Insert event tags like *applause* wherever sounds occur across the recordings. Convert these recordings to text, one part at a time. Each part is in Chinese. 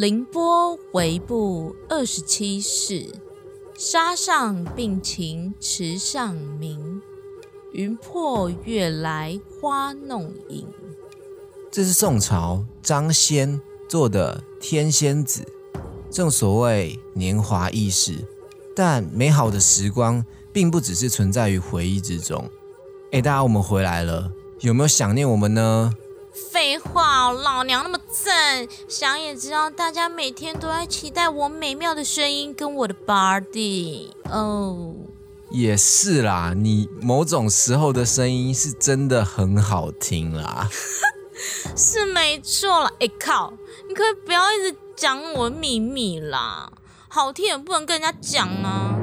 凌波微步二十七世，沙上并情池上明。云破月来花弄影。这是宋朝张先做的《天仙子》。正所谓年华易逝，但美好的时光并不只是存在于回忆之中。哎，大家，我们回来了，有没有想念我们呢？废话，老娘那么正，想也知道，大家每天都在期待我美妙的声音跟我的 body 哦。也是啦，你某种时候的声音是真的很好听啦。*laughs* 是没错啦。哎靠，你可以不要一直讲我秘密啦，好听也不能跟人家讲啊。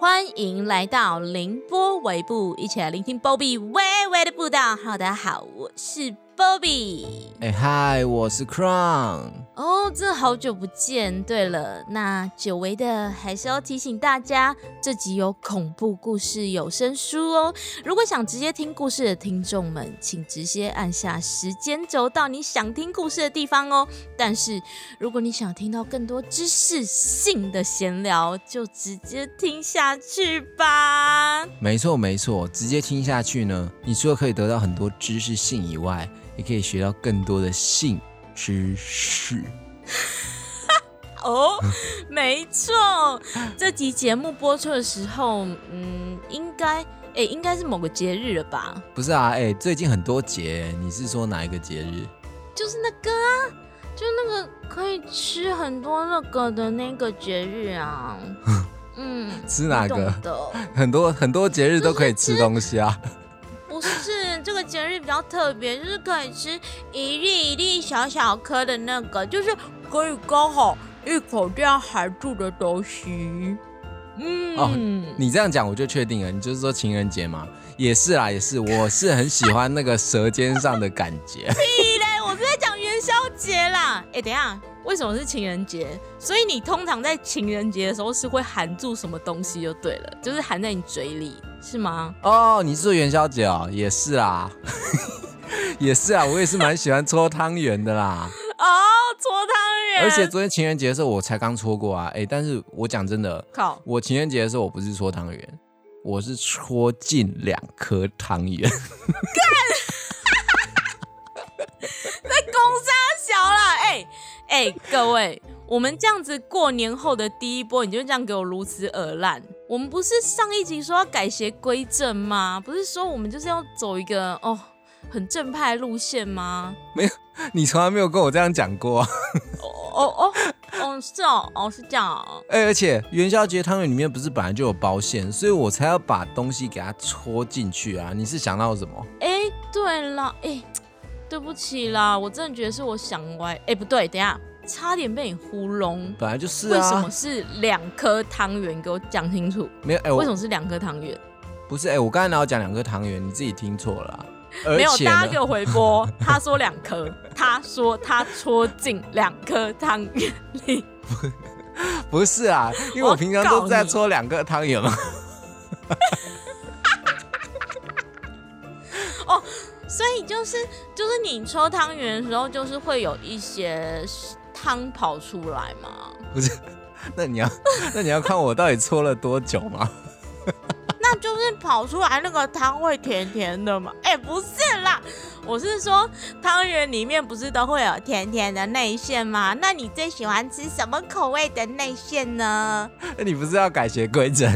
欢迎来到凌波微步，一起来聆听 Bobby 微微的步道。Hello，大家好，我是。Bobby，哎嗨，我是 Crown。哦，真好久不见。对了，那久违的还是要提醒大家，这集有恐怖故事有声书哦。如果想直接听故事的听众们，请直接按下时间轴到你想听故事的地方哦。但是如果你想听到更多知识性的闲聊，就直接听下去吧。没错没错，直接听下去呢，你除了可以得到很多知识性以外，也可以学到更多的性知识。*laughs* 哦，没错，这集节目播出的时候，嗯，应该，哎，应该是某个节日了吧？不是啊，哎，最近很多节，你是说哪一个节日？就是那个啊，就那个可以吃很多那个的那个节日啊。*laughs* 嗯，吃哪个？很多很多节日都可以吃东西啊。较特别，就是可以吃一粒一粒小小颗的那个，就是可以刚好一口这样含住的东西。嗯，哦，你这样讲我就确定了，你就是说情人节嘛？也是啦，也是，我是很喜欢那个舌尖上的感觉。节啦。哎，等下。为什么是情人节？所以你通常在情人节的时候是会含住什么东西就对了，就是含在你嘴里，是吗？哦，你是说元宵节哦，也是啊，*laughs* 也是啊，我也是蛮喜欢搓汤圆的啦。哦，搓汤圆。而且昨天情人节的时候我才刚搓过啊，哎，但是我讲真的，靠，我情人节的时候我不是搓汤圆，我是搓进两颗汤圆。在哎，各位，我们这样子过年后的第一波，你就这样给我如此耳烂？我们不是上一集说要改邪归正吗？不是说我们就是要走一个哦很正派路线吗？没有，你从来没有跟我这样讲过。*laughs* 哦哦哦哦，是哦哦是这样。哎，而且元宵节汤圆里面不是本来就有包馅，所以我才要把东西给它戳进去啊！你是想到什么？哎，对了，哎。对不起啦，我真的觉得是我想歪。哎，不对，等下，差点被你糊弄。本来就是啊。为什么是两颗汤圆？给我讲清楚。没有，哎，为什么是两颗汤圆？不是，哎，我刚才哪有讲两颗汤圆？你自己听错了。没有，大家给我回播。*laughs* 他说两颗，他说他戳进两颗汤圆里。*laughs* 不是啊，因为我平常都在搓两颗汤圆嘛。所以就是就是你抽汤圆的时候，就是会有一些汤跑出来吗？不是，*laughs* 那你要 *laughs* 那你要看我到底搓了多久吗？*laughs* 那就是跑出来那个汤会甜甜的吗？哎，不是啦，我是说汤圆里面不是都会有甜甜的内馅吗？那你最喜欢吃什么口味的内馅呢？那你不是要改邪归正？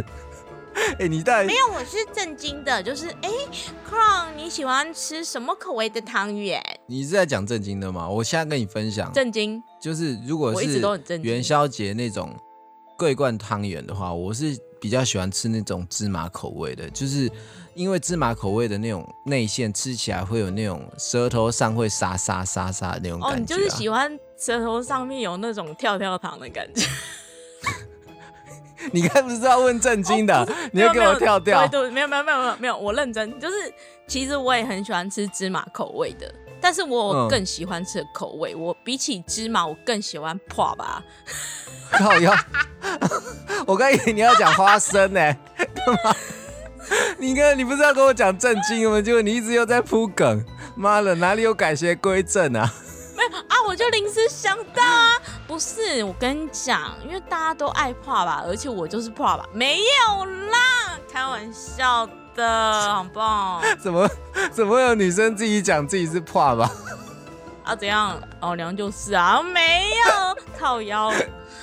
*laughs* 哎，你到底没有？我是震惊的，就是哎，Crown，你喜欢吃什么口味的汤圆？你是在讲震惊的吗？我现在跟你分享震惊，就是如果是元宵节那种桂冠汤圆的话，我是比较喜欢吃那种芝麻口味的，就是因为芝麻口味的那种内馅吃起来会有那种舌头上会沙沙沙沙的那种感觉。哦，你就是喜欢舌头上面有那种跳跳糖的感觉。*laughs* 你刚不是要问正经的？你要给我跳掉？对对，没有没有没有没有没有，我认真。就是其实我也很喜欢吃芝麻口味的，但是我更喜欢吃的口味，我比起芝麻，我更喜欢破吧。*laughs* 靠要，*laughs* 我刚以为你要讲花生呢，干嘛？你刚，你不是要跟我讲正经吗？结果你一直又在铺梗，妈的，哪里有改邪归正啊？啊，我就临时想到啊，不是，我跟你讲，因为大家都爱怕吧，而且我就是怕吧，没有啦，开玩笑的，好不好？怎么怎么会有女生自己讲自己是怕吧？啊，怎样？老娘就是啊，没有靠腰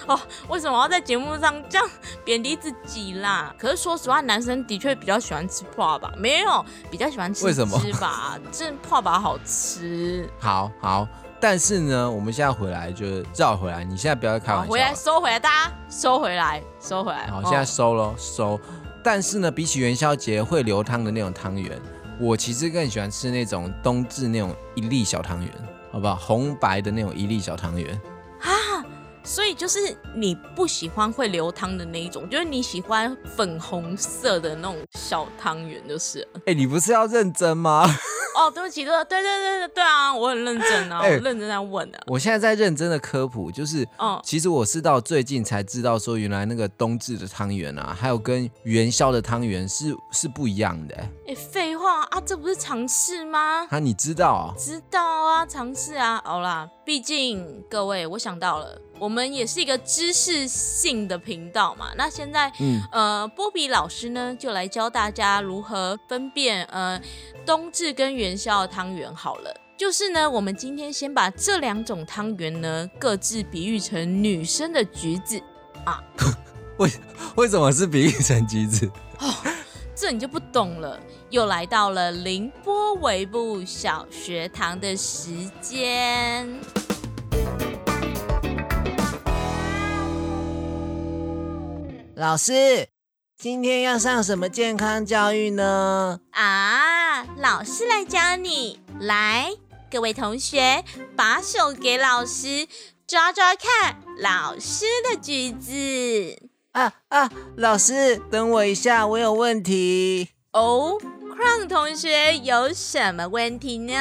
哦，为什么要在节目上这样贬低自己啦？可是说实话，男生的确比较喜欢吃泡吧，没有比较喜欢吃为什么吃吧，这泡吧好吃。好 *laughs* 好，但是呢，我们现在回来就是绕回来，你现在不要再开，玩笑回来了。收回来，大家收回来，收回来。好，哦现在收咯，收。但是呢，比起元宵节会流汤的那种汤圆，我其实更喜欢吃那种冬至那种一粒小汤圆，好不好？红白的那种一粒小汤圆。啊，所以就是你不喜欢会流汤的那一种，就是你喜欢粉红色的那种小汤圆，就是了。哎、你不是要认真吗？*laughs* 哦，对不起，对对对对对对啊，我很认真啊，哎我认真在问的。我现在在认真的科普，就是嗯，其实我是到最近才知道，说原来那个冬至的汤圆啊，还有跟元宵的汤圆是是不一样的、欸。哎，废话啊，这不是常识吗？啊，你知道、啊？知道啊，尝试啊，好啦，毕竟各位，我想到了，我们也是一个知识性的频道嘛。那现在，嗯，呃，波比老师呢，就来教大家如何分辨呃冬至跟元宵的汤圆好了。就是呢，我们今天先把这两种汤圆呢，各自比喻成女生的橘子啊，*laughs* 为为什么是比喻成橘子？这你就不懂了。又来到了凌波微步小学堂的时间。老师，今天要上什么健康教育呢？啊，老师来教你。来，各位同学，把手给老师，抓抓看老师的橘子。啊啊，老师，等我一下，我有问题。哦，Crown 同学有什么问题呢？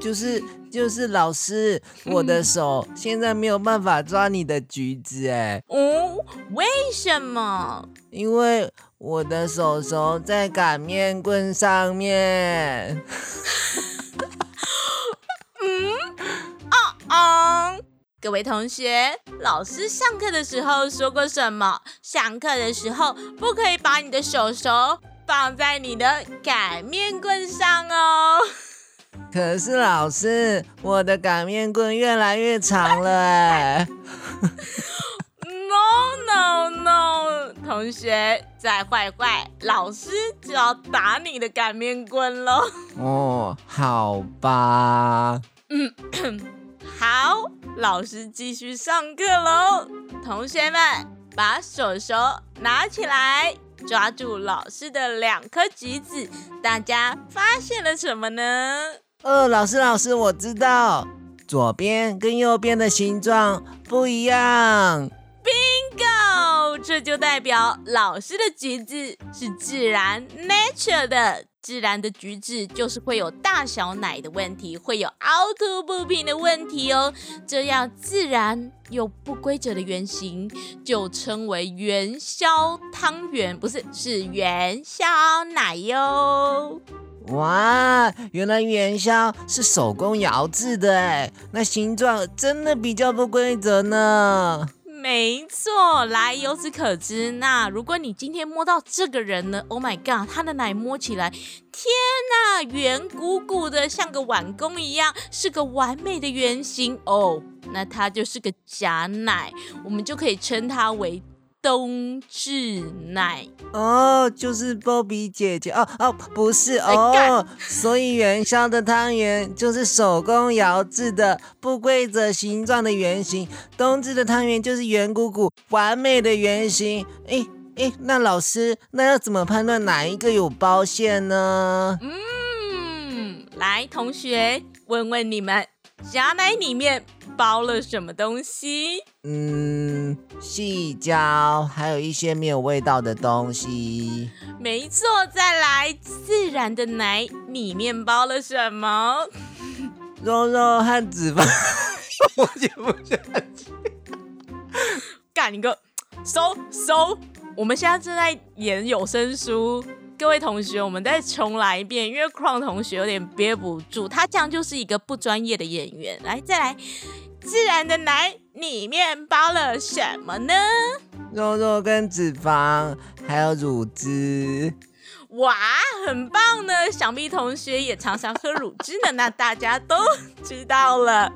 就是就是，老师，我的手现在没有办法抓你的橘子，哎，哦，为什么？因为我的手手在擀面棍上面。*laughs* 嗯，各位同学，老师上课的时候说过什么？上课的时候不可以把你的手手放在你的擀面棍上哦。可是老师，我的擀面棍越来越长了，哎。*laughs* No no no，同学再坏坏，老师就要打你的擀面棍喽。哦，好吧。嗯 *clears throat* 好，老师继续上课喽。同学们，把手手拿起来，抓住老师的两颗橘子。大家发现了什么呢？呃，老师，老师，我知道，左边跟右边的形状不一样。Bingo！这就代表老师的橘子是自然 nature 的。自然的橘子就是会有大小奶的问题，会有凹凸不平的问题哦。这样自然又不规则的圆形，就称为元宵汤圆，不是是元宵奶哟。哇，原来元宵是手工窑制的哎，那形状真的比较不规则呢。没错，来，由此可知，那如果你今天摸到这个人呢？Oh my god，他的奶摸起来，天呐，圆鼓鼓的，像个碗弓一样，是个完美的圆形哦。那他就是个假奶，我们就可以称他为冬至奶。哦，就是波比姐姐哦哦，不是哎哦，所以元宵的汤圆就是手工窑制的不规则形状的圆形，冬至的汤圆就是圆鼓鼓完美的圆形。诶诶，那老师，那要怎么判断哪一个有包馅呢？嗯，来，同学，问问你们，假奶里面包了什么东西？嗯，细胶，还有一些没有味道的东西。没错，再来，自然的奶里面包了什么？肉肉和脂肪，我接不下去。干你个收收！我们现在正在演有声书，各各位同学，我们再重来一遍，因为 Crown 同学有点憋不住，他这样就是一个不专业的演员。来，再来，自然的奶里面包了什么呢？肉肉跟脂肪，还有乳汁。哇，很棒呢！想必同学也常常喝乳汁呢，那大家都知道了。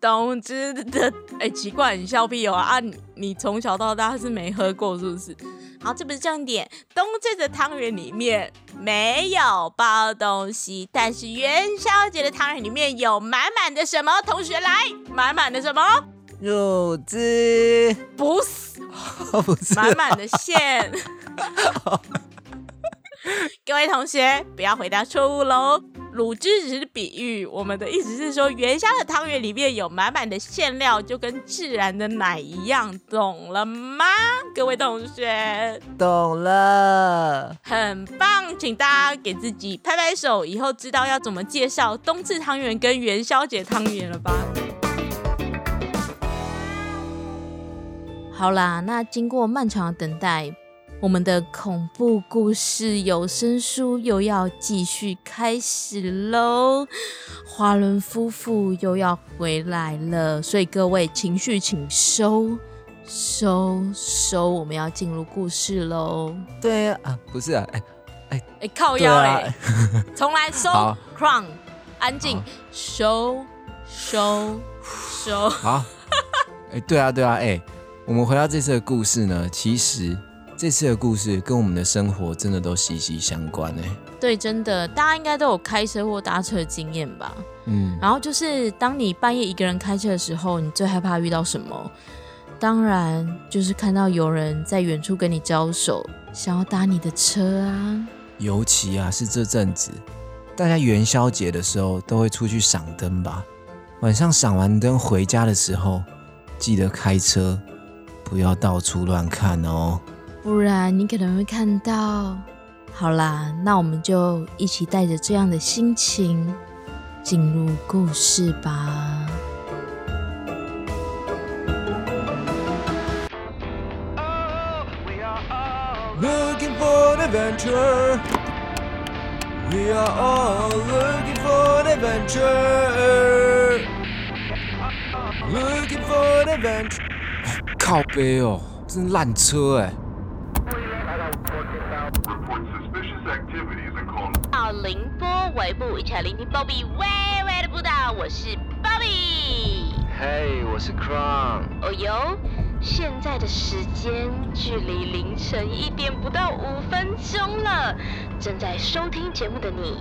冬至的，哎，奇怪，你笑屁哦啊！你你从小到大是没喝过是不是？好，这不是重点。冬至的汤圆里面没有包东西，但是元宵节的汤圆里面有满满的什么？同学来，满满的什么？乳汁？不是，不是，满满的馅。*laughs* 各位同学，不要回答错误喽！乳汁只是比喻，我们的意思是说，元宵的汤圆里面有满满的馅料，就跟自然的奶一样，懂了吗？各位同学，懂了，很棒，请大家给自己拍拍手，以后知道要怎么介绍冬至汤圆跟元宵节汤圆了吧？好啦，那经过漫长的等待。我们的恐怖故事有声书又要继续开始喽，华伦夫妇又要回来了，所以各位情绪请收收收，我们要进入故事喽。对啊，不是啊，哎哎哎，靠腰嘞，重来收，crown，安静，收收收，好，哎，对啊对啊，哎，我们回到这次的故事呢，其实。这次的故事跟我们的生活真的都息息相关哎。对，真的，大家应该都有开车或搭车的经验吧？嗯。然后就是当你半夜一个人开车的时候，你最害怕遇到什么？当然就是看到有人在远处跟你招手，想要搭你的车啊。尤其啊，是这阵子，大家元宵节的时候都会出去赏灯吧？晚上赏完灯回家的时候，记得开车，不要到处乱看哦。不然你可能会看到。好啦，那我们就一起带着这样的心情进入故事吧。靠背哦，真烂车哎！到凌波尾部，一起来聆听 Bobby 微微的步道。我是 Bobby，嘿，我是 Crown。哦哟，现在的时间距离凌晨一点不到五分钟了。正在收听节目的你，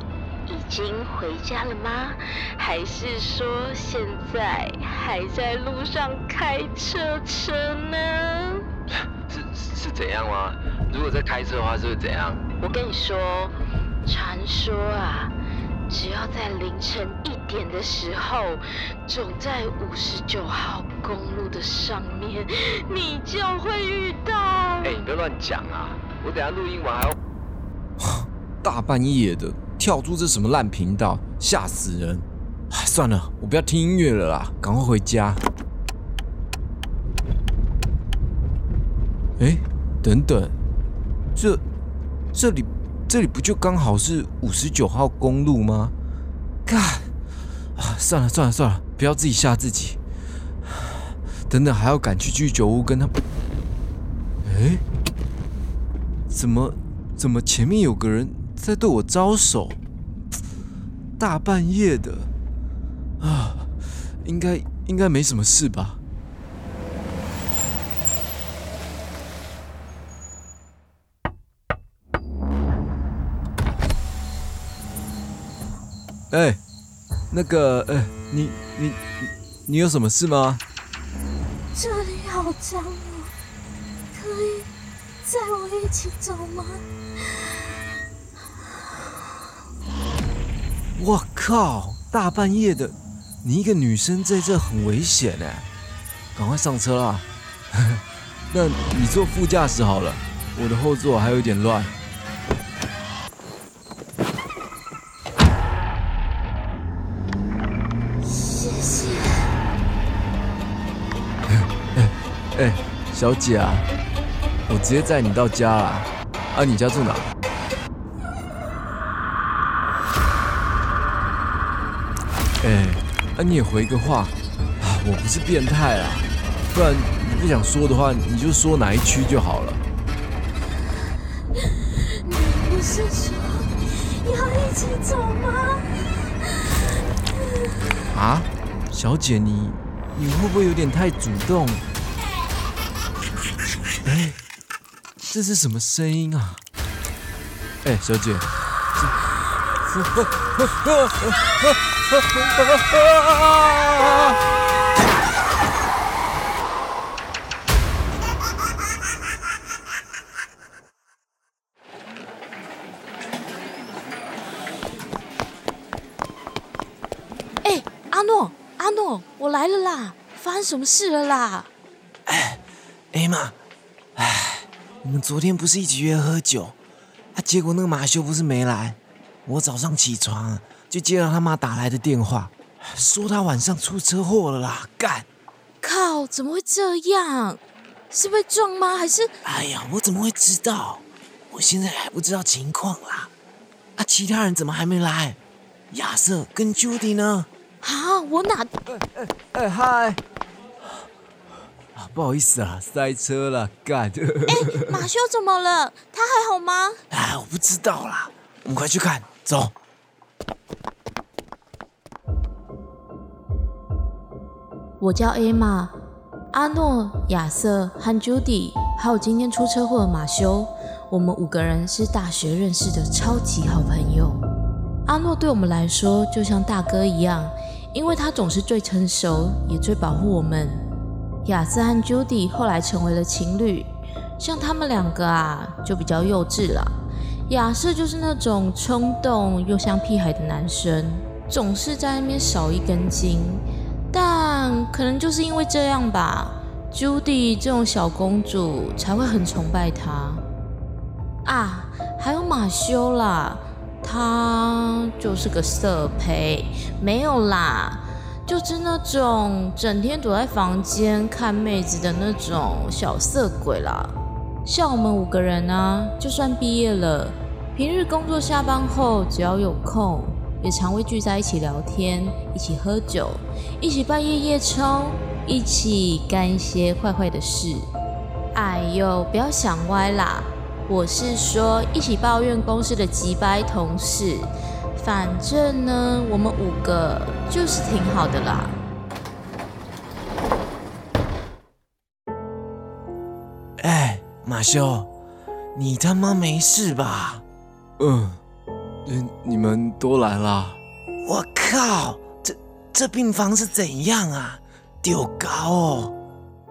已经回家了吗？还是说现在还在路上开车车呢？*laughs* 是是怎样吗？如果在开车的话，是会怎样？我跟你说。传说啊，只要在凌晨一点的时候，走在五十九号公路的上面，你就会遇到。哎，你别乱讲啊！我等下录音完还要。大半夜的跳出这什么烂频道，吓死人！算了，我不要听音乐了啦，赶快回家。哎，等等，这这里。这里不就刚好是五十九号公路吗？看，啊，算了算了算了，不要自己吓自己。等等，还要赶去居酒屋跟他。哎，怎么怎么前面有个人在对我招手？大半夜的，啊，应该应该没什么事吧？哎，那个，哎，你你你有什么事吗？这里好脏哦，可以载我一起走吗？我靠，大半夜的，你一个女生在这很危险哎，赶快上车啦！*laughs* 那你坐副驾驶好了，我的后座还有点乱。*laughs* 哎，小姐啊，我直接载你到家啦。啊，你家住哪？哎，啊你也回个话啊，我不是变态啦，不然你不想说的话，你就说哪一区就好了。你不是说要一起走吗？啊，小姐你你会不会有点太主动？哎，这是什么声音啊？哎，小姐。*laughs* 哎，阿诺，阿诺，我来了啦！发生什么事了啦？哎，艾玛，哎，我们昨天不是一起约喝酒，啊，结果那个马修不是没来，我早上起床就接到他妈打来的电话，说他晚上出车祸了啦！干，靠，怎么会这样？是被撞吗？还是……哎呀，我怎么会知道？我现在还不知道情况啦。啊，其他人怎么还没来？亚瑟跟 Judy 呢？啊，我哪……哎嗨，啊，不好意思啊，塞车了，干。哎，马修怎么了？他还好吗？哎，我不知道啦，我们快去看，走。我叫 A 玛，阿诺、亚瑟和 Judy，还有今天出车祸的马修，我们五个人是大学认识的超级好朋友。阿诺对我们来说就像大哥一样，因为他总是最成熟，也最保护我们。亚瑟和 Judy 后来成为了情侣，像他们两个啊，就比较幼稚了。亚瑟就是那种冲动又像屁孩的男生，总是在那边少一根筋。但可能就是因为这样吧，Judy 这种小公主才会很崇拜他啊。还有马修啦，他就是个色胚，没有啦，就是那种整天躲在房间看妹子的那种小色鬼啦。像我们五个人呢，就算毕业了，平日工作下班后，只要有空。也常会聚在一起聊天，一起喝酒，一起半夜夜冲，一起干一些坏坏的事。哎呦，不要想歪啦！我是说，一起抱怨公司的急掰同事。反正呢，我们五个就是挺好的啦。哎，马修，你他妈没事吧？嗯。你你们都来啦！我靠，这这病房是怎样啊？丢高哦！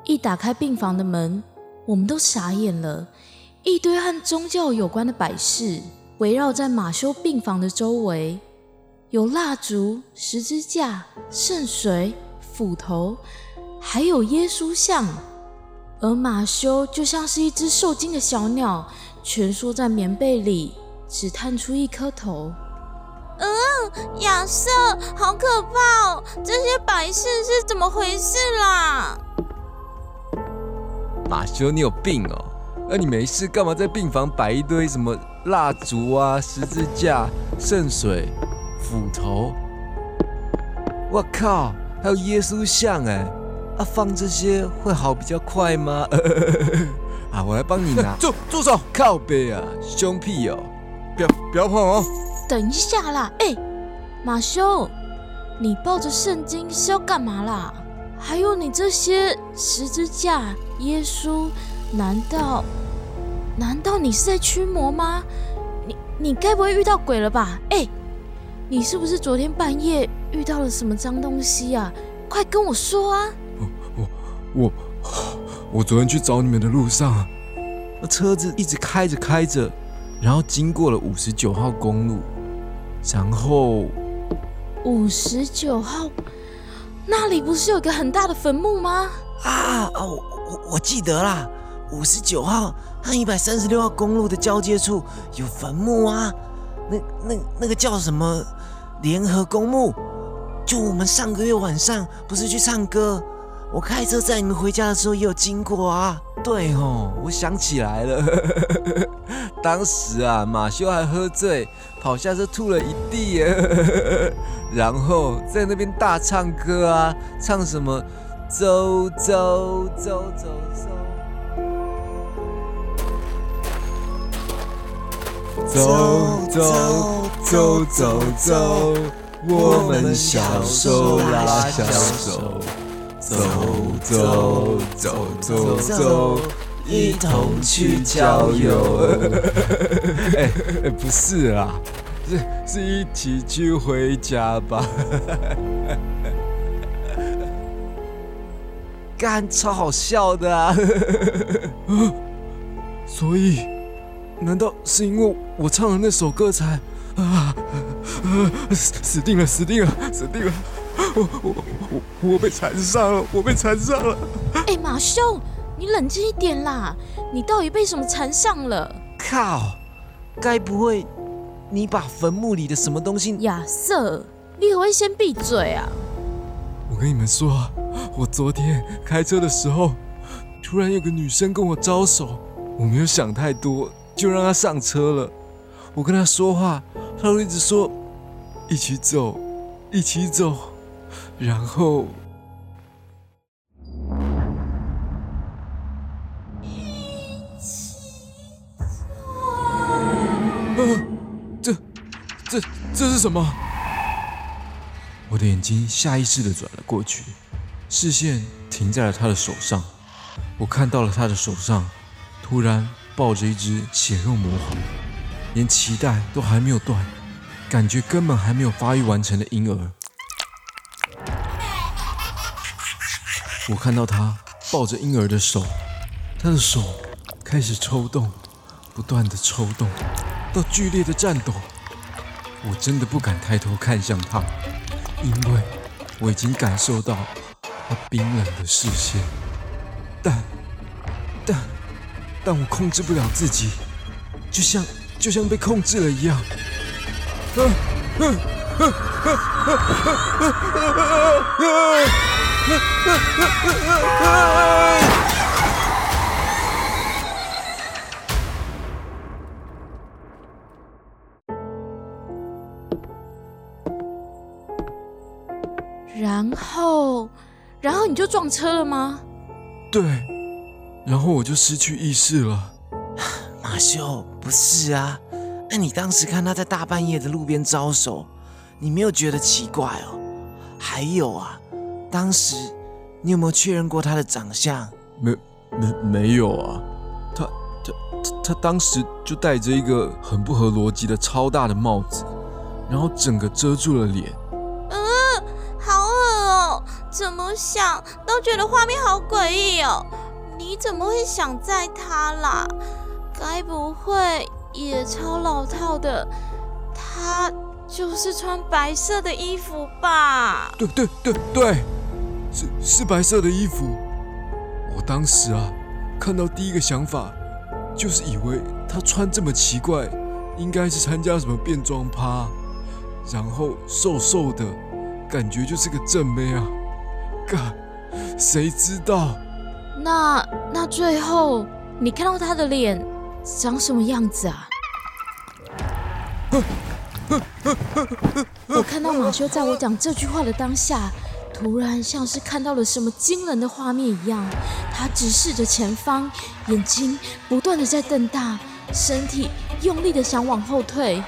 一打开病房的门，我们都傻眼了。一堆和宗教有关的摆饰围绕在马修病房的周围，有蜡烛、十字架、圣水、斧头，还有耶稣像。而马修就像是一只受惊的小鸟，蜷缩在棉被里。只探出一颗头。嗯，亚瑟，好可怕哦！这些摆饰是怎么回事啦？马修，你有病哦！那你没事干嘛在病房摆一堆什么蜡烛啊、十字架、圣水、斧头？我靠，还有耶稣像哎！啊，放这些会好比较快吗？*laughs* 啊，我来帮你拿。*laughs* 住住手！靠背啊，凶屁哦！不要不要碰哦！等一下啦，哎，马修，你抱着圣经是要干嘛啦？还有你这些十字架、耶稣，难道难道你是在驱魔吗？你你该不会遇到鬼了吧？哎，你是不是昨天半夜遇到了什么脏东西啊？快跟我说啊！我我我昨天去找你们的路上，那车子一直开着开着。然后经过了五十九号公路，然后五十九号那里不是有个很大的坟墓吗？啊啊！我我我记得啦，五十九号和一百三十六号公路的交界处有坟墓啊。那那那个叫什么联合公墓？就我们上个月晚上不是去唱歌，我开车载你们回家的时候也有经过啊。对哦，我想起来了，*laughs* 当时啊，马修还喝醉，跑下车吐了一地，*laughs* 然后在那边大唱歌啊，唱什么走走走走走。走走走走走，我们小手拉小手，走走走走走，一同去郊游。哎，不是啦，是是一起去回家吧。干，超好笑的啊！所以。难道是因为我唱的那首歌才啊死死定了死定了死定了！我我我我被缠上了，我被缠上了！哎，马修，你冷静一点啦！你到底被什么缠上了？靠！该不会你把坟墓里的什么东西？亚瑟，你可会先闭嘴啊！我跟你们说，我昨天开车的时候，突然有个女生跟我招手，我没有想太多。就让她上车了。我跟她说话，她都一直说一起走，一起走。然后，一起走。这、这、这是什么？我的眼睛下意识的转了过去，视线停在了他的手上。我看到了他的手上，突然。抱着一只血肉模糊、连脐带都还没有断、感觉根本还没有发育完成的婴儿。我看到他抱着婴儿的手，他的手开始抽动，不断的抽动，到剧烈的颤抖。我真的不敢抬头看向他，因为我已经感受到他冰冷的视线。但，但。但我控制不了自己，就像就像被控制了一样。然后，然后你就撞车了吗？对。然后我就失去意识了。*sighs* 马修，不是啊？那你当时看他在大半夜的路边招手，你没有觉得奇怪哦？还有啊，当时你有没有确认过他的长相？没没没有啊？他他他他当时就戴着一个很不合逻辑的超大的帽子，然后整个遮住了脸。嗯，好恶哦！怎么想都觉得画面好诡异哦。你怎么会想在他啦？该不会也超老套的？他就是穿白色的衣服吧？对对对对，是是白色的衣服。我当时啊，看到第一个想法就是以为他穿这么奇怪，应该是参加什么变装趴，然后瘦瘦的，感觉就是个正妹啊。嘎，谁知道？那那最后你看到他的脸长什么样子啊？我看到马修在我讲这句话的当下，突然像是看到了什么惊人的画面一样，他直视着前方，眼睛不断的在瞪大，身体用力的想往后退，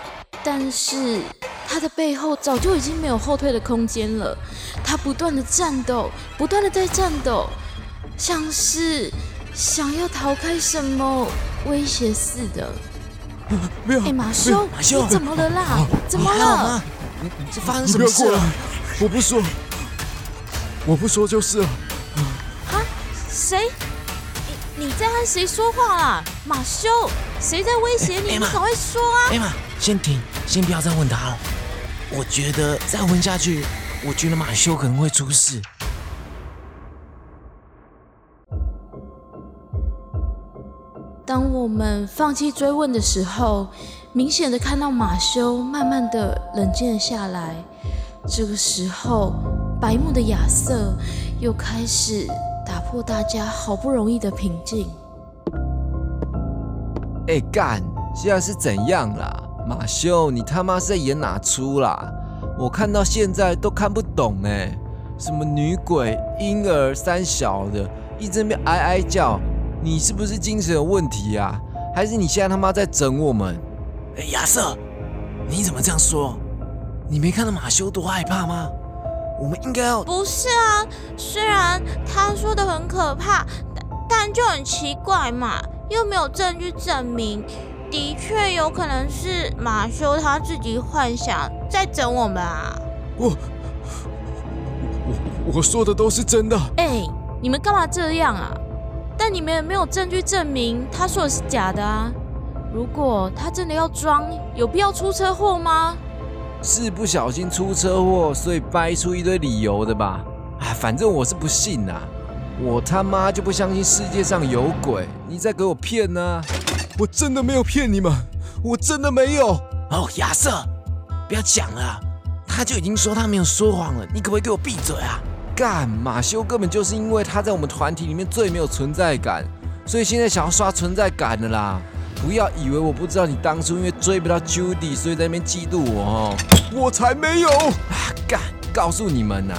但是他的背后早就已经没有后退的空间了，他不断的颤抖，不断的在颤抖。像是想要逃开什么威胁似的。没有，哎，马修，马修，你怎么了啦？怎么了？这发生什么事了？我不说，我不说就是了。啊？谁？你你在和谁说话啊？马修，谁在威胁你？你赶快说啊！艾玛，先停，先不要再问他了。我觉得再问下去，我觉得马修可能会出事。当我们放弃追问的时候，明显的看到马修慢慢的冷静了下来。这个时候，白目的亚瑟又开始打破大家好不容易的平静。哎干，现在是怎样啦？马修，你他妈是在演哪出啦？我看到现在都看不懂哎，什么女鬼、婴儿、三小的，一直在那边哀哀叫，你是不是精神有问题啊？还是你现在他妈在整我们？哎，亚瑟，你怎么这样说？你没看到马修多害怕吗？我们应该要……不是啊，虽然他说的很可怕，但但就很奇怪嘛，又没有证据证明，的确有可能是马修他自己幻想在整我们啊。我我我说的都是真的。哎，你们干嘛这样啊？但你们也没有证据证明他说的是假的啊。如果他真的要装，有必要出车祸吗？是不小心出车祸，所以掰出一堆理由的吧？哎，反正我是不信呐，我他妈就不相信世界上有鬼！你在给我骗呢？我真的没有骗你们，我真的没有。哦，亚瑟，不要讲了，他就已经说他没有说谎了，你可不可以给我闭嘴啊？干，马修根本就是因为他在我们团体里面最没有存在感，所以现在想要刷存在感的啦。不要以为我不知道你当初因为追不到 Judy，所以在那边嫉妒我哦。我才没有！啊，干！告诉你们呐，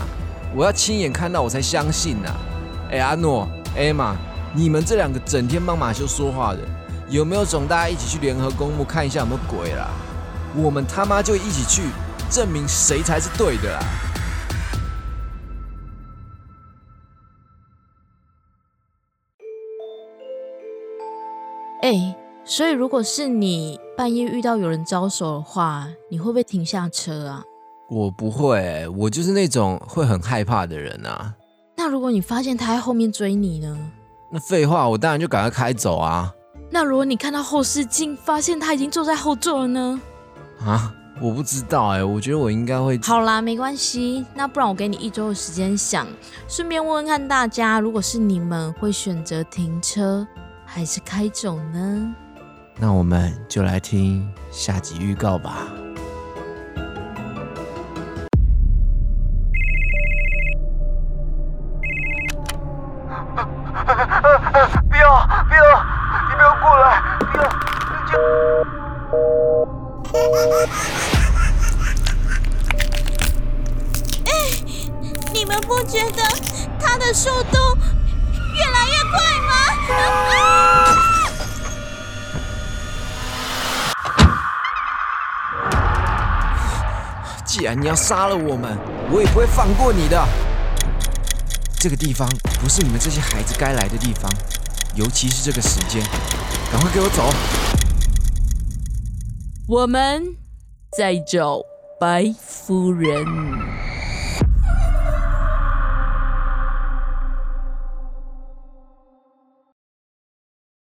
我要亲眼看到我才相信呐。哎，阿诺、艾玛，你们这两个整天帮马修说话的，有没有种大家一起去联合公墓看一下有没有鬼啦？我们他妈就一起去，证明谁才是对的啦！哎。所以，如果是你半夜遇到有人招手的话，你会不会停下车啊？我不会，我就是那种会很害怕的人啊。那如果你发现他在后面追你呢？那废话，我当然就赶快开走啊。那如果你看到后视镜，发现他已经坐在后座了呢？啊，我不知道哎，我觉得我应该会。好啦，没关系，那不然我给你一周的时间想，顺便问问看大家，如果是你们，会选择停车还是开走呢？那我们就来听下集预告吧。杀了我们，我也不会放过你的。这个地方不是你们这些孩子该来的地方，尤其是这个时间，赶快给我走！我们在找白夫人。